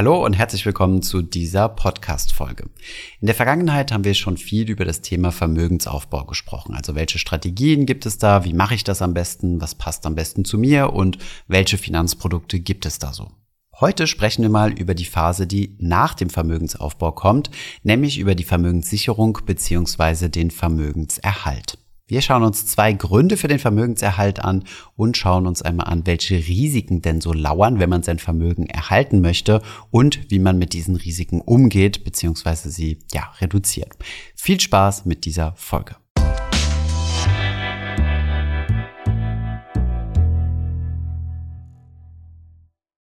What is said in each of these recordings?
Hallo und herzlich willkommen zu dieser Podcast-Folge. In der Vergangenheit haben wir schon viel über das Thema Vermögensaufbau gesprochen. Also welche Strategien gibt es da? Wie mache ich das am besten? Was passt am besten zu mir? Und welche Finanzprodukte gibt es da so? Heute sprechen wir mal über die Phase, die nach dem Vermögensaufbau kommt, nämlich über die Vermögenssicherung bzw. den Vermögenserhalt. Wir schauen uns zwei Gründe für den Vermögenserhalt an und schauen uns einmal an, welche Risiken denn so lauern, wenn man sein Vermögen erhalten möchte und wie man mit diesen Risiken umgeht bzw. sie ja reduziert. Viel Spaß mit dieser Folge.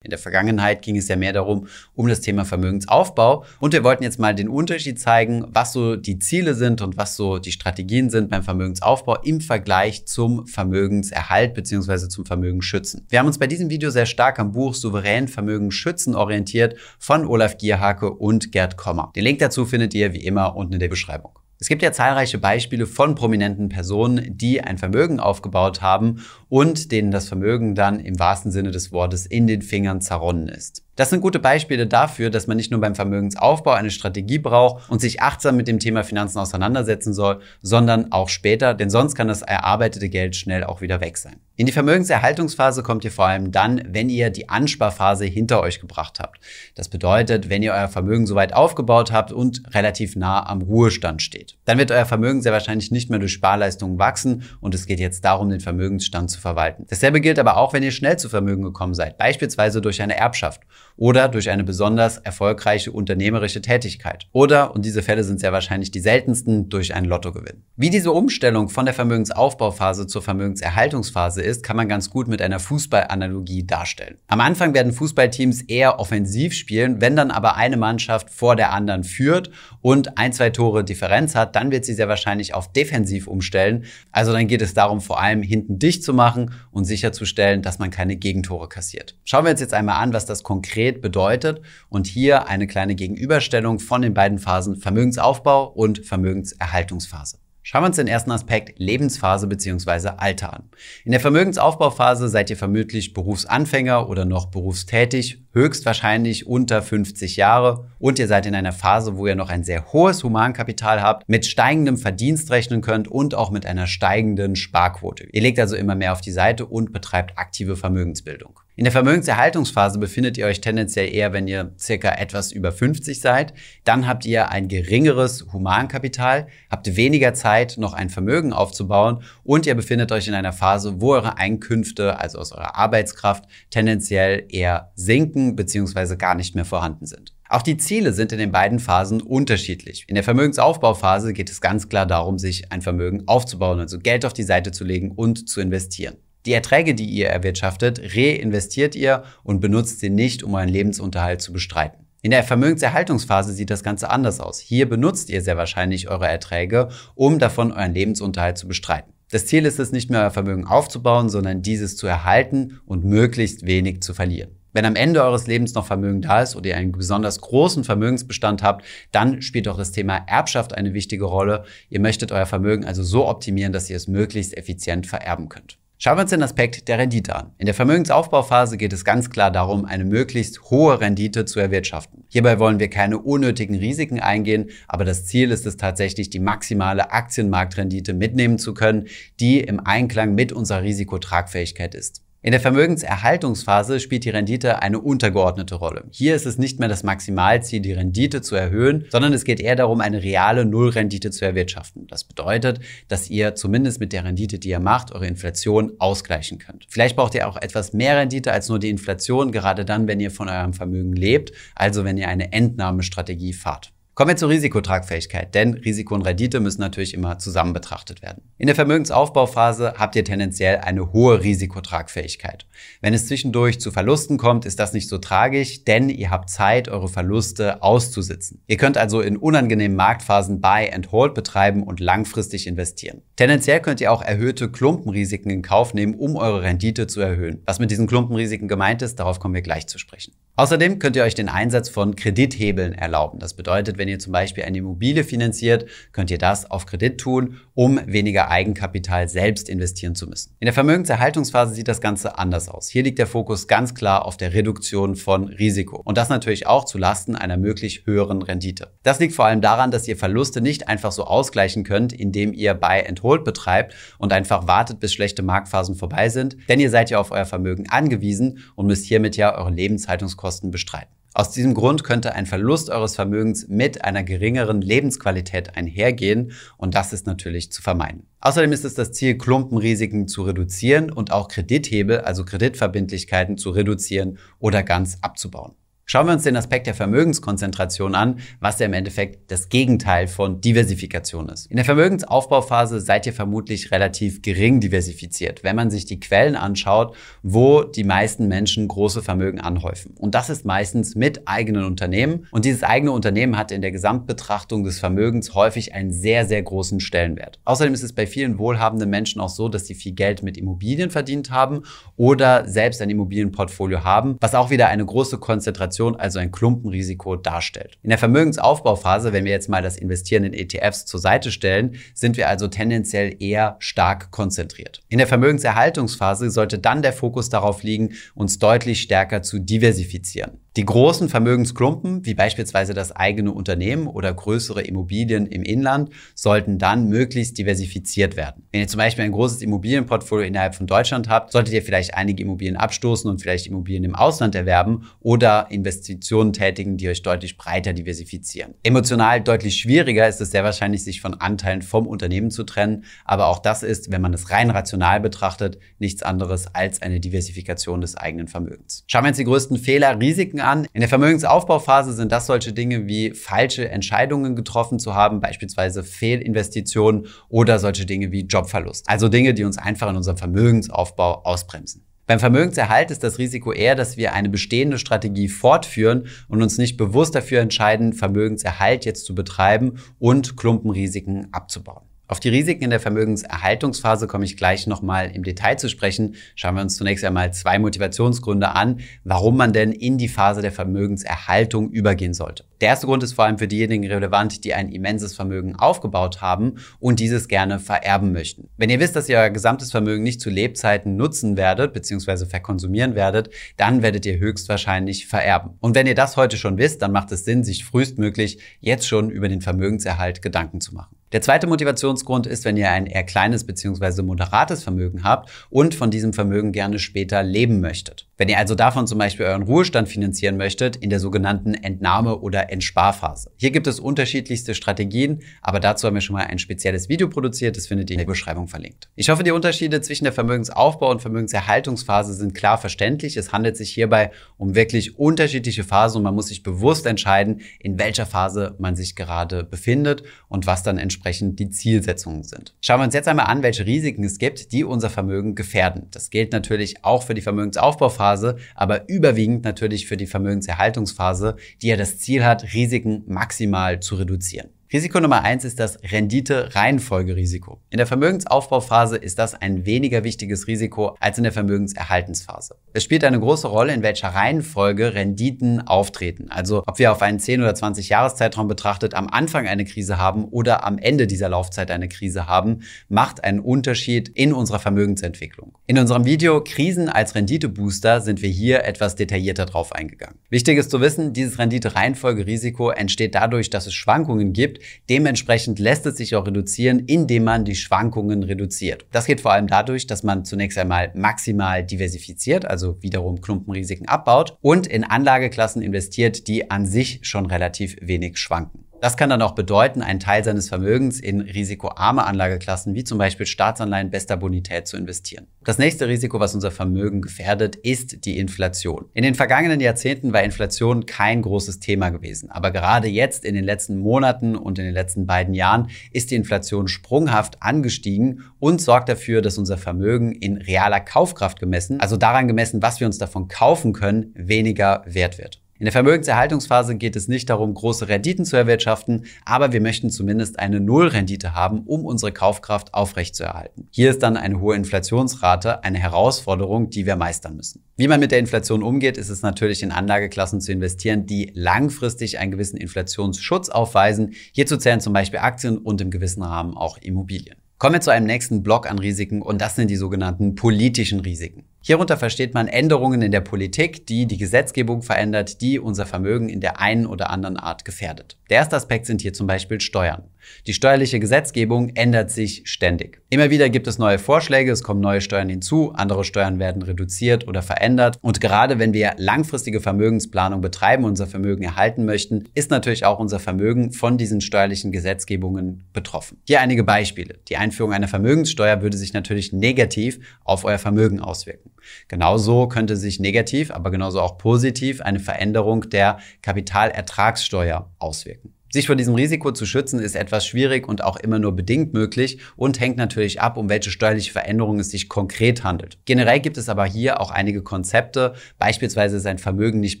In der Vergangenheit ging es ja mehr darum, um das Thema Vermögensaufbau. Und wir wollten jetzt mal den Unterschied zeigen, was so die Ziele sind und was so die Strategien sind beim Vermögensaufbau im Vergleich zum Vermögenserhalt bzw. zum Vermögensschützen. Wir haben uns bei diesem Video sehr stark am Buch Souverän Vermögen schützen orientiert von Olaf Gierhake und Gerd Kommer. Den Link dazu findet ihr wie immer unten in der Beschreibung. Es gibt ja zahlreiche Beispiele von prominenten Personen, die ein Vermögen aufgebaut haben und denen das Vermögen dann im wahrsten Sinne des Wortes in den Fingern zerronnen ist. Das sind gute Beispiele dafür, dass man nicht nur beim Vermögensaufbau eine Strategie braucht und sich achtsam mit dem Thema Finanzen auseinandersetzen soll, sondern auch später, denn sonst kann das erarbeitete Geld schnell auch wieder weg sein. In die Vermögenserhaltungsphase kommt ihr vor allem dann, wenn ihr die Ansparphase hinter euch gebracht habt. Das bedeutet, wenn ihr euer Vermögen soweit aufgebaut habt und relativ nah am Ruhestand steht. Dann wird euer Vermögen sehr wahrscheinlich nicht mehr durch Sparleistungen wachsen und es geht jetzt darum, den Vermögensstand zu verwalten. Dasselbe gilt aber auch, wenn ihr schnell zu Vermögen gekommen seid, beispielsweise durch eine Erbschaft oder durch eine besonders erfolgreiche unternehmerische Tätigkeit. Oder, und diese Fälle sind sehr wahrscheinlich die seltensten, durch einen Lottogewinn. Wie diese Umstellung von der Vermögensaufbauphase zur Vermögenserhaltungsphase ist, kann man ganz gut mit einer Fußballanalogie darstellen. Am Anfang werden Fußballteams eher offensiv spielen, wenn dann aber eine Mannschaft vor der anderen führt und ein, zwei Tore Differenz hat, dann wird sie sehr wahrscheinlich auf defensiv umstellen. Also dann geht es darum, vor allem hinten dicht zu machen und sicherzustellen, dass man keine Gegentore kassiert. Schauen wir uns jetzt einmal an, was das konkret konkret bedeutet und hier eine kleine Gegenüberstellung von den beiden Phasen Vermögensaufbau und Vermögenserhaltungsphase. Schauen wir uns den ersten Aspekt Lebensphase bzw. Alter an. In der Vermögensaufbauphase seid ihr vermutlich Berufsanfänger oder noch berufstätig, höchstwahrscheinlich unter 50 Jahre und ihr seid in einer Phase, wo ihr noch ein sehr hohes Humankapital habt, mit steigendem Verdienst rechnen könnt und auch mit einer steigenden Sparquote. Ihr legt also immer mehr auf die Seite und betreibt aktive Vermögensbildung. In der Vermögenserhaltungsphase befindet ihr euch tendenziell eher, wenn ihr circa etwas über 50 seid. Dann habt ihr ein geringeres Humankapital, habt weniger Zeit, noch ein Vermögen aufzubauen und ihr befindet euch in einer Phase, wo eure Einkünfte, also aus eurer Arbeitskraft, tendenziell eher sinken bzw. gar nicht mehr vorhanden sind. Auch die Ziele sind in den beiden Phasen unterschiedlich. In der Vermögensaufbauphase geht es ganz klar darum, sich ein Vermögen aufzubauen, also Geld auf die Seite zu legen und zu investieren. Die Erträge, die ihr erwirtschaftet, reinvestiert ihr und benutzt sie nicht, um euren Lebensunterhalt zu bestreiten. In der Vermögenserhaltungsphase sieht das Ganze anders aus. Hier benutzt ihr sehr wahrscheinlich eure Erträge, um davon euren Lebensunterhalt zu bestreiten. Das Ziel ist es nicht mehr euer Vermögen aufzubauen, sondern dieses zu erhalten und möglichst wenig zu verlieren. Wenn am Ende eures Lebens noch Vermögen da ist oder ihr einen besonders großen Vermögensbestand habt, dann spielt auch das Thema Erbschaft eine wichtige Rolle. Ihr möchtet euer Vermögen also so optimieren, dass ihr es möglichst effizient vererben könnt. Schauen wir uns den Aspekt der Rendite an. In der Vermögensaufbauphase geht es ganz klar darum, eine möglichst hohe Rendite zu erwirtschaften. Hierbei wollen wir keine unnötigen Risiken eingehen, aber das Ziel ist es tatsächlich, die maximale Aktienmarktrendite mitnehmen zu können, die im Einklang mit unserer Risikotragfähigkeit ist. In der Vermögenserhaltungsphase spielt die Rendite eine untergeordnete Rolle. Hier ist es nicht mehr das Maximalziel, die Rendite zu erhöhen, sondern es geht eher darum, eine reale Nullrendite zu erwirtschaften. Das bedeutet, dass ihr zumindest mit der Rendite, die ihr macht, eure Inflation ausgleichen könnt. Vielleicht braucht ihr auch etwas mehr Rendite als nur die Inflation, gerade dann, wenn ihr von eurem Vermögen lebt, also wenn ihr eine Entnahmestrategie fahrt. Kommen wir zur Risikotragfähigkeit, denn Risiko und Rendite müssen natürlich immer zusammen betrachtet werden. In der Vermögensaufbauphase habt ihr tendenziell eine hohe Risikotragfähigkeit. Wenn es zwischendurch zu Verlusten kommt, ist das nicht so tragisch, denn ihr habt Zeit, eure Verluste auszusitzen. Ihr könnt also in unangenehmen Marktphasen Buy and Hold betreiben und langfristig investieren. Tendenziell könnt ihr auch erhöhte Klumpenrisiken in Kauf nehmen, um eure Rendite zu erhöhen. Was mit diesen Klumpenrisiken gemeint ist, darauf kommen wir gleich zu sprechen. Außerdem könnt ihr euch den Einsatz von Kredithebeln erlauben. Das bedeutet, wenn ihr zum Beispiel eine Immobilie finanziert, könnt ihr das auf Kredit tun, um weniger Eigenkapital selbst investieren zu müssen. In der Vermögenserhaltungsphase sieht das Ganze anders aus. Hier liegt der Fokus ganz klar auf der Reduktion von Risiko. Und das natürlich auch zu Lasten einer möglich höheren Rendite. Das liegt vor allem daran, dass ihr Verluste nicht einfach so ausgleichen könnt, indem ihr Buy and Hold betreibt und einfach wartet, bis schlechte Marktphasen vorbei sind. Denn ihr seid ja auf euer Vermögen angewiesen und müsst hiermit ja eure Lebenshaltungskosten Betriebskosten bestreiten. Aus diesem Grund könnte ein Verlust eures Vermögens mit einer geringeren Lebensqualität einhergehen und das ist natürlich zu vermeiden. Außerdem ist es das Ziel, Klumpenrisiken zu reduzieren und auch Kredithebel, also Kreditverbindlichkeiten zu reduzieren oder ganz abzubauen. Schauen wir uns den Aspekt der Vermögenskonzentration an, was ja im Endeffekt das Gegenteil von Diversifikation ist. In der Vermögensaufbauphase seid ihr vermutlich relativ gering diversifiziert, wenn man sich die Quellen anschaut, wo die meisten Menschen große Vermögen anhäufen. Und das ist meistens mit eigenen Unternehmen. Und dieses eigene Unternehmen hat in der Gesamtbetrachtung des Vermögens häufig einen sehr, sehr großen Stellenwert. Außerdem ist es bei vielen wohlhabenden Menschen auch so, dass sie viel Geld mit Immobilien verdient haben oder selbst ein Immobilienportfolio haben, was auch wieder eine große Konzentration Inflation also ein Klumpenrisiko darstellt. In der Vermögensaufbauphase, wenn wir jetzt mal das Investieren in ETFs zur Seite stellen, sind wir also tendenziell eher stark konzentriert. In der Vermögenserhaltungsphase sollte dann der Fokus darauf liegen, uns deutlich stärker zu diversifizieren. Die großen Vermögensklumpen, wie beispielsweise das eigene Unternehmen oder größere Immobilien im Inland, sollten dann möglichst diversifiziert werden. Wenn ihr zum Beispiel ein großes Immobilienportfolio innerhalb von Deutschland habt, solltet ihr vielleicht einige Immobilien abstoßen und vielleicht Immobilien im Ausland erwerben oder Investitionen tätigen, die euch deutlich breiter diversifizieren. Emotional deutlich schwieriger ist es sehr wahrscheinlich, sich von Anteilen vom Unternehmen zu trennen, aber auch das ist, wenn man es rein rational betrachtet, nichts anderes als eine Diversifikation des eigenen Vermögens. Schauen wir uns die größten Fehler, Risiken an. In der Vermögensaufbauphase sind das solche Dinge wie falsche Entscheidungen getroffen zu haben, beispielsweise Fehlinvestitionen oder solche Dinge wie Jobverlust. Also Dinge, die uns einfach in unserem Vermögensaufbau ausbremsen. Beim Vermögenserhalt ist das Risiko eher, dass wir eine bestehende Strategie fortführen und uns nicht bewusst dafür entscheiden, Vermögenserhalt jetzt zu betreiben und Klumpenrisiken abzubauen. Auf die Risiken in der Vermögenserhaltungsphase komme ich gleich nochmal im Detail zu sprechen. Schauen wir uns zunächst einmal zwei Motivationsgründe an, warum man denn in die Phase der Vermögenserhaltung übergehen sollte. Der erste Grund ist vor allem für diejenigen relevant, die ein immenses Vermögen aufgebaut haben und dieses gerne vererben möchten. Wenn ihr wisst, dass ihr euer gesamtes Vermögen nicht zu Lebzeiten nutzen werdet bzw. verkonsumieren werdet, dann werdet ihr höchstwahrscheinlich vererben. Und wenn ihr das heute schon wisst, dann macht es Sinn, sich frühestmöglich jetzt schon über den Vermögenserhalt Gedanken zu machen. Der zweite Motivationsgrund ist, wenn ihr ein eher kleines bzw. moderates Vermögen habt und von diesem Vermögen gerne später leben möchtet. Wenn ihr also davon zum Beispiel euren Ruhestand finanzieren möchtet, in der sogenannten Entnahme- oder Entsparphase. Hier gibt es unterschiedlichste Strategien, aber dazu haben wir schon mal ein spezielles Video produziert, das findet ihr in der Beschreibung verlinkt. Ich hoffe, die Unterschiede zwischen der Vermögensaufbau- und Vermögenserhaltungsphase sind klar verständlich. Es handelt sich hierbei um wirklich unterschiedliche Phasen und man muss sich bewusst entscheiden, in welcher Phase man sich gerade befindet und was dann entsprechend die Zielsetzungen sind. Schauen wir uns jetzt einmal an, welche Risiken es gibt, die unser Vermögen gefährden. Das gilt natürlich auch für die Vermögensaufbauphase Phase, aber überwiegend natürlich für die Vermögenserhaltungsphase, die ja das Ziel hat, Risiken maximal zu reduzieren. Risiko Nummer eins ist das Rendite-Reihenfolgerisiko. In der Vermögensaufbauphase ist das ein weniger wichtiges Risiko als in der Vermögenserhaltensphase. Es spielt eine große Rolle, in welcher Reihenfolge Renditen auftreten. Also ob wir auf einen 10 oder 20 Jahreszeitraum betrachtet am Anfang eine Krise haben oder am Ende dieser Laufzeit eine Krise haben, macht einen Unterschied in unserer Vermögensentwicklung. In unserem Video Krisen als Renditebooster sind wir hier etwas detaillierter drauf eingegangen. Wichtig ist zu wissen, dieses Rendite-Reihenfolgerisiko entsteht dadurch, dass es Schwankungen gibt, Dementsprechend lässt es sich auch reduzieren, indem man die Schwankungen reduziert. Das geht vor allem dadurch, dass man zunächst einmal maximal diversifiziert, also wiederum Klumpenrisiken abbaut und in Anlageklassen investiert, die an sich schon relativ wenig schwanken. Das kann dann auch bedeuten, einen Teil seines Vermögens in risikoarme Anlageklassen wie zum Beispiel Staatsanleihen bester Bonität zu investieren. Das nächste Risiko, was unser Vermögen gefährdet, ist die Inflation. In den vergangenen Jahrzehnten war Inflation kein großes Thema gewesen. Aber gerade jetzt in den letzten Monaten und in den letzten beiden Jahren ist die Inflation sprunghaft angestiegen und sorgt dafür, dass unser Vermögen in realer Kaufkraft gemessen, also daran gemessen, was wir uns davon kaufen können, weniger wert wird. In der Vermögenserhaltungsphase geht es nicht darum, große Renditen zu erwirtschaften, aber wir möchten zumindest eine Nullrendite haben, um unsere Kaufkraft aufrechtzuerhalten. Hier ist dann eine hohe Inflationsrate eine Herausforderung, die wir meistern müssen. Wie man mit der Inflation umgeht, ist es natürlich in Anlageklassen zu investieren, die langfristig einen gewissen Inflationsschutz aufweisen. Hierzu zählen zum Beispiel Aktien und im gewissen Rahmen auch Immobilien. Kommen wir zu einem nächsten Block an Risiken und das sind die sogenannten politischen Risiken. Hierunter versteht man Änderungen in der Politik, die die Gesetzgebung verändert, die unser Vermögen in der einen oder anderen Art gefährdet. Der erste Aspekt sind hier zum Beispiel Steuern. Die steuerliche Gesetzgebung ändert sich ständig. Immer wieder gibt es neue Vorschläge, es kommen neue Steuern hinzu, andere Steuern werden reduziert oder verändert. Und gerade wenn wir langfristige Vermögensplanung betreiben, unser Vermögen erhalten möchten, ist natürlich auch unser Vermögen von diesen steuerlichen Gesetzgebungen betroffen. Hier einige Beispiele. Die Einführung einer Vermögenssteuer würde sich natürlich negativ auf euer Vermögen auswirken. Genauso könnte sich negativ, aber genauso auch positiv eine Veränderung der Kapitalertragssteuer auswirken. Sich vor diesem Risiko zu schützen ist etwas schwierig und auch immer nur bedingt möglich und hängt natürlich ab, um welche steuerliche Veränderung es sich konkret handelt. Generell gibt es aber hier auch einige Konzepte, beispielsweise sein Vermögen nicht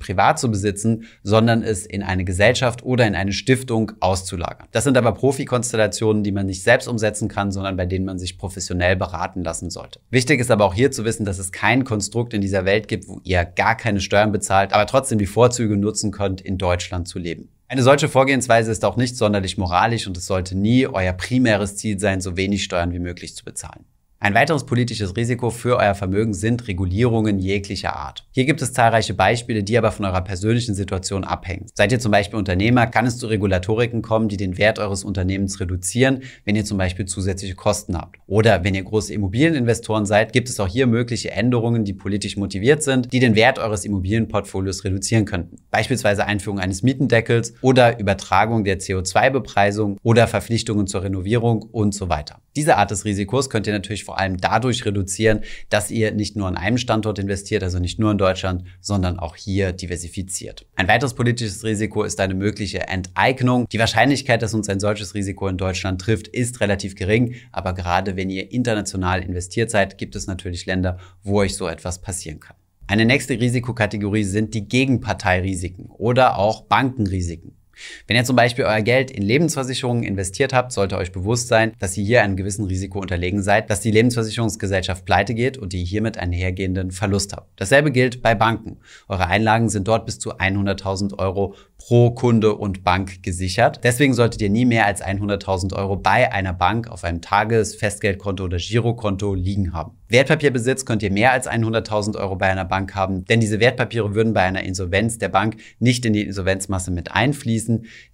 privat zu besitzen, sondern es in eine Gesellschaft oder in eine Stiftung auszulagern. Das sind aber Profikonstellationen, die man nicht selbst umsetzen kann, sondern bei denen man sich professionell beraten lassen sollte. Wichtig ist aber auch hier zu wissen, dass es kein Konstrukt in dieser Welt gibt, wo ihr gar keine Steuern bezahlt, aber trotzdem die Vorzüge nutzen könnt, in Deutschland zu leben. Eine solche Vorgehensweise ist auch nicht sonderlich moralisch und es sollte nie euer primäres Ziel sein, so wenig Steuern wie möglich zu bezahlen. Ein weiteres politisches Risiko für euer Vermögen sind Regulierungen jeglicher Art. Hier gibt es zahlreiche Beispiele, die aber von eurer persönlichen Situation abhängen. Seid ihr zum Beispiel Unternehmer, kann es zu Regulatoriken kommen, die den Wert eures Unternehmens reduzieren, wenn ihr zum Beispiel zusätzliche Kosten habt. Oder wenn ihr große Immobilieninvestoren seid, gibt es auch hier mögliche Änderungen, die politisch motiviert sind, die den Wert eures Immobilienportfolios reduzieren könnten. Beispielsweise Einführung eines Mietendeckels oder Übertragung der CO2-Bepreisung oder Verpflichtungen zur Renovierung und so weiter. Diese Art des Risikos könnt ihr natürlich vor allem dadurch reduzieren, dass ihr nicht nur an einem Standort investiert, also nicht nur in Deutschland, sondern auch hier diversifiziert. Ein weiteres politisches Risiko ist eine mögliche Enteignung. Die Wahrscheinlichkeit, dass uns ein solches Risiko in Deutschland trifft, ist relativ gering, aber gerade wenn ihr international investiert seid, gibt es natürlich Länder, wo euch so etwas passieren kann. Eine nächste Risikokategorie sind die Gegenparteirisiken oder auch Bankenrisiken. Wenn ihr zum Beispiel euer Geld in Lebensversicherungen investiert habt, sollte euch bewusst sein, dass ihr hier einem gewissen Risiko unterlegen seid, dass die Lebensversicherungsgesellschaft pleite geht und ihr hiermit einen hergehenden Verlust habt. Dasselbe gilt bei Banken. Eure Einlagen sind dort bis zu 100.000 Euro pro Kunde und Bank gesichert. Deswegen solltet ihr nie mehr als 100.000 Euro bei einer Bank auf einem Tages-, Festgeldkonto oder Girokonto liegen haben. Wertpapierbesitz könnt ihr mehr als 100.000 Euro bei einer Bank haben, denn diese Wertpapiere würden bei einer Insolvenz der Bank nicht in die Insolvenzmasse mit einfließen.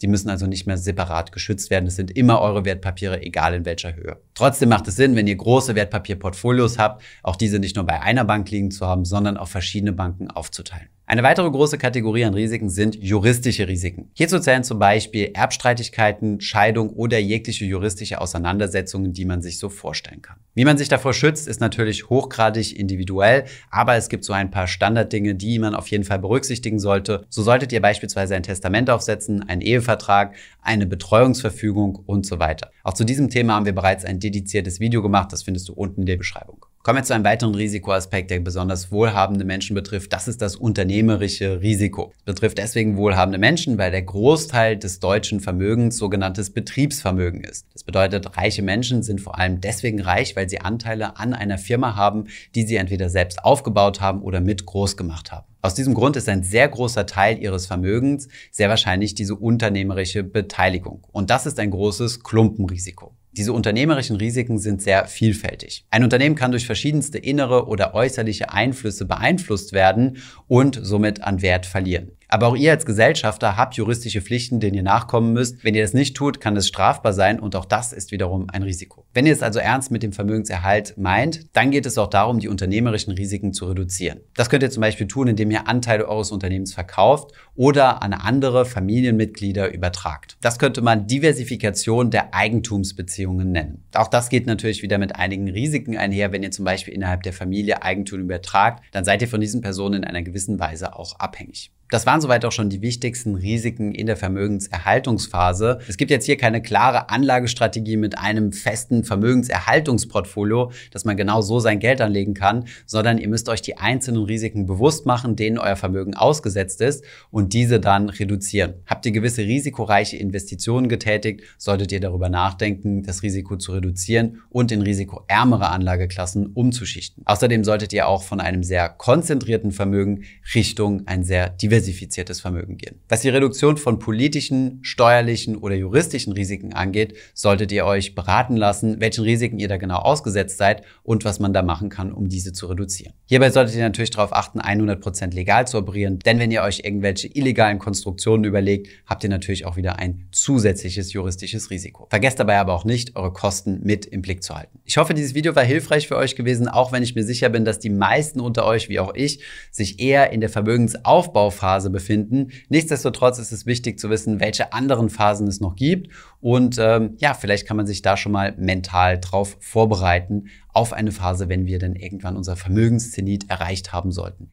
Die müssen also nicht mehr separat geschützt werden. Es sind immer eure Wertpapiere, egal in welcher Höhe. Trotzdem macht es Sinn, wenn ihr große Wertpapierportfolios habt, auch diese nicht nur bei einer Bank liegen zu haben, sondern auf verschiedene Banken aufzuteilen. Eine weitere große Kategorie an Risiken sind juristische Risiken. Hierzu zählen zum Beispiel Erbstreitigkeiten, Scheidung oder jegliche juristische Auseinandersetzungen, die man sich so vorstellen kann. Wie man sich davor schützt, ist natürlich hochgradig individuell, aber es gibt so ein paar Standarddinge, die man auf jeden Fall berücksichtigen sollte. So solltet ihr beispielsweise ein Testament aufsetzen, einen Ehevertrag, eine Betreuungsverfügung und so weiter. Auch zu diesem Thema haben wir bereits ein dediziertes Video gemacht, das findest du unten in der Beschreibung. Kommen wir zu einem weiteren Risikoaspekt, der besonders wohlhabende Menschen betrifft. Das ist das unternehmerische Risiko. Es betrifft deswegen wohlhabende Menschen, weil der Großteil des deutschen Vermögens sogenanntes Betriebsvermögen ist. Das bedeutet, reiche Menschen sind vor allem deswegen reich, weil sie Anteile an einer Firma haben, die sie entweder selbst aufgebaut haben oder mit groß gemacht haben. Aus diesem Grund ist ein sehr großer Teil ihres Vermögens sehr wahrscheinlich diese unternehmerische Beteiligung. Und das ist ein großes Klumpenrisiko. Diese unternehmerischen Risiken sind sehr vielfältig. Ein Unternehmen kann durch verschiedenste innere oder äußerliche Einflüsse beeinflusst werden und somit an Wert verlieren. Aber auch ihr als Gesellschafter habt juristische Pflichten, denen ihr nachkommen müsst. Wenn ihr das nicht tut, kann es strafbar sein und auch das ist wiederum ein Risiko. Wenn ihr es also ernst mit dem Vermögenserhalt meint, dann geht es auch darum, die unternehmerischen Risiken zu reduzieren. Das könnt ihr zum Beispiel tun, indem ihr Anteile eures Unternehmens verkauft oder an andere Familienmitglieder übertragt. Das könnte man Diversifikation der Eigentumsbeziehungen nennen. Auch das geht natürlich wieder mit einigen Risiken einher. Wenn ihr zum Beispiel innerhalb der Familie Eigentum übertragt, dann seid ihr von diesen Personen in einer gewissen Weise auch abhängig. Das waren soweit auch schon die wichtigsten Risiken in der Vermögenserhaltungsphase. Es gibt jetzt hier keine klare Anlagestrategie mit einem festen Vermögenserhaltungsportfolio, dass man genau so sein Geld anlegen kann, sondern ihr müsst euch die einzelnen Risiken bewusst machen, denen euer Vermögen ausgesetzt ist und diese dann reduzieren. Habt ihr gewisse risikoreiche Investitionen getätigt, solltet ihr darüber nachdenken, das Risiko zu reduzieren und in risikoärmere Anlageklassen umzuschichten. Außerdem solltet ihr auch von einem sehr konzentrierten Vermögen Richtung ein sehr diversifiziertes Vermögen gehen. Was die Reduktion von politischen, steuerlichen oder juristischen Risiken angeht, solltet ihr euch beraten lassen, welchen Risiken ihr da genau ausgesetzt seid und was man da machen kann, um diese zu reduzieren. Hierbei solltet ihr natürlich darauf achten, 100% legal zu operieren, denn wenn ihr euch irgendwelche illegalen Konstruktionen überlegt, habt ihr natürlich auch wieder ein zusätzliches juristisches Risiko. Vergesst dabei aber auch nicht, eure Kosten mit im Blick zu halten. Ich hoffe, dieses Video war hilfreich für euch gewesen, auch wenn ich mir sicher bin, dass die meisten unter euch, wie auch ich, sich eher in der Vermögensaufbauphase befinden. Nichtsdestotrotz ist es wichtig zu wissen, welche anderen Phasen es noch gibt. Und ähm, ja, vielleicht kann man sich da schon mal mental drauf vorbereiten auf eine Phase, wenn wir dann irgendwann unser Vermögenszenit erreicht haben sollten.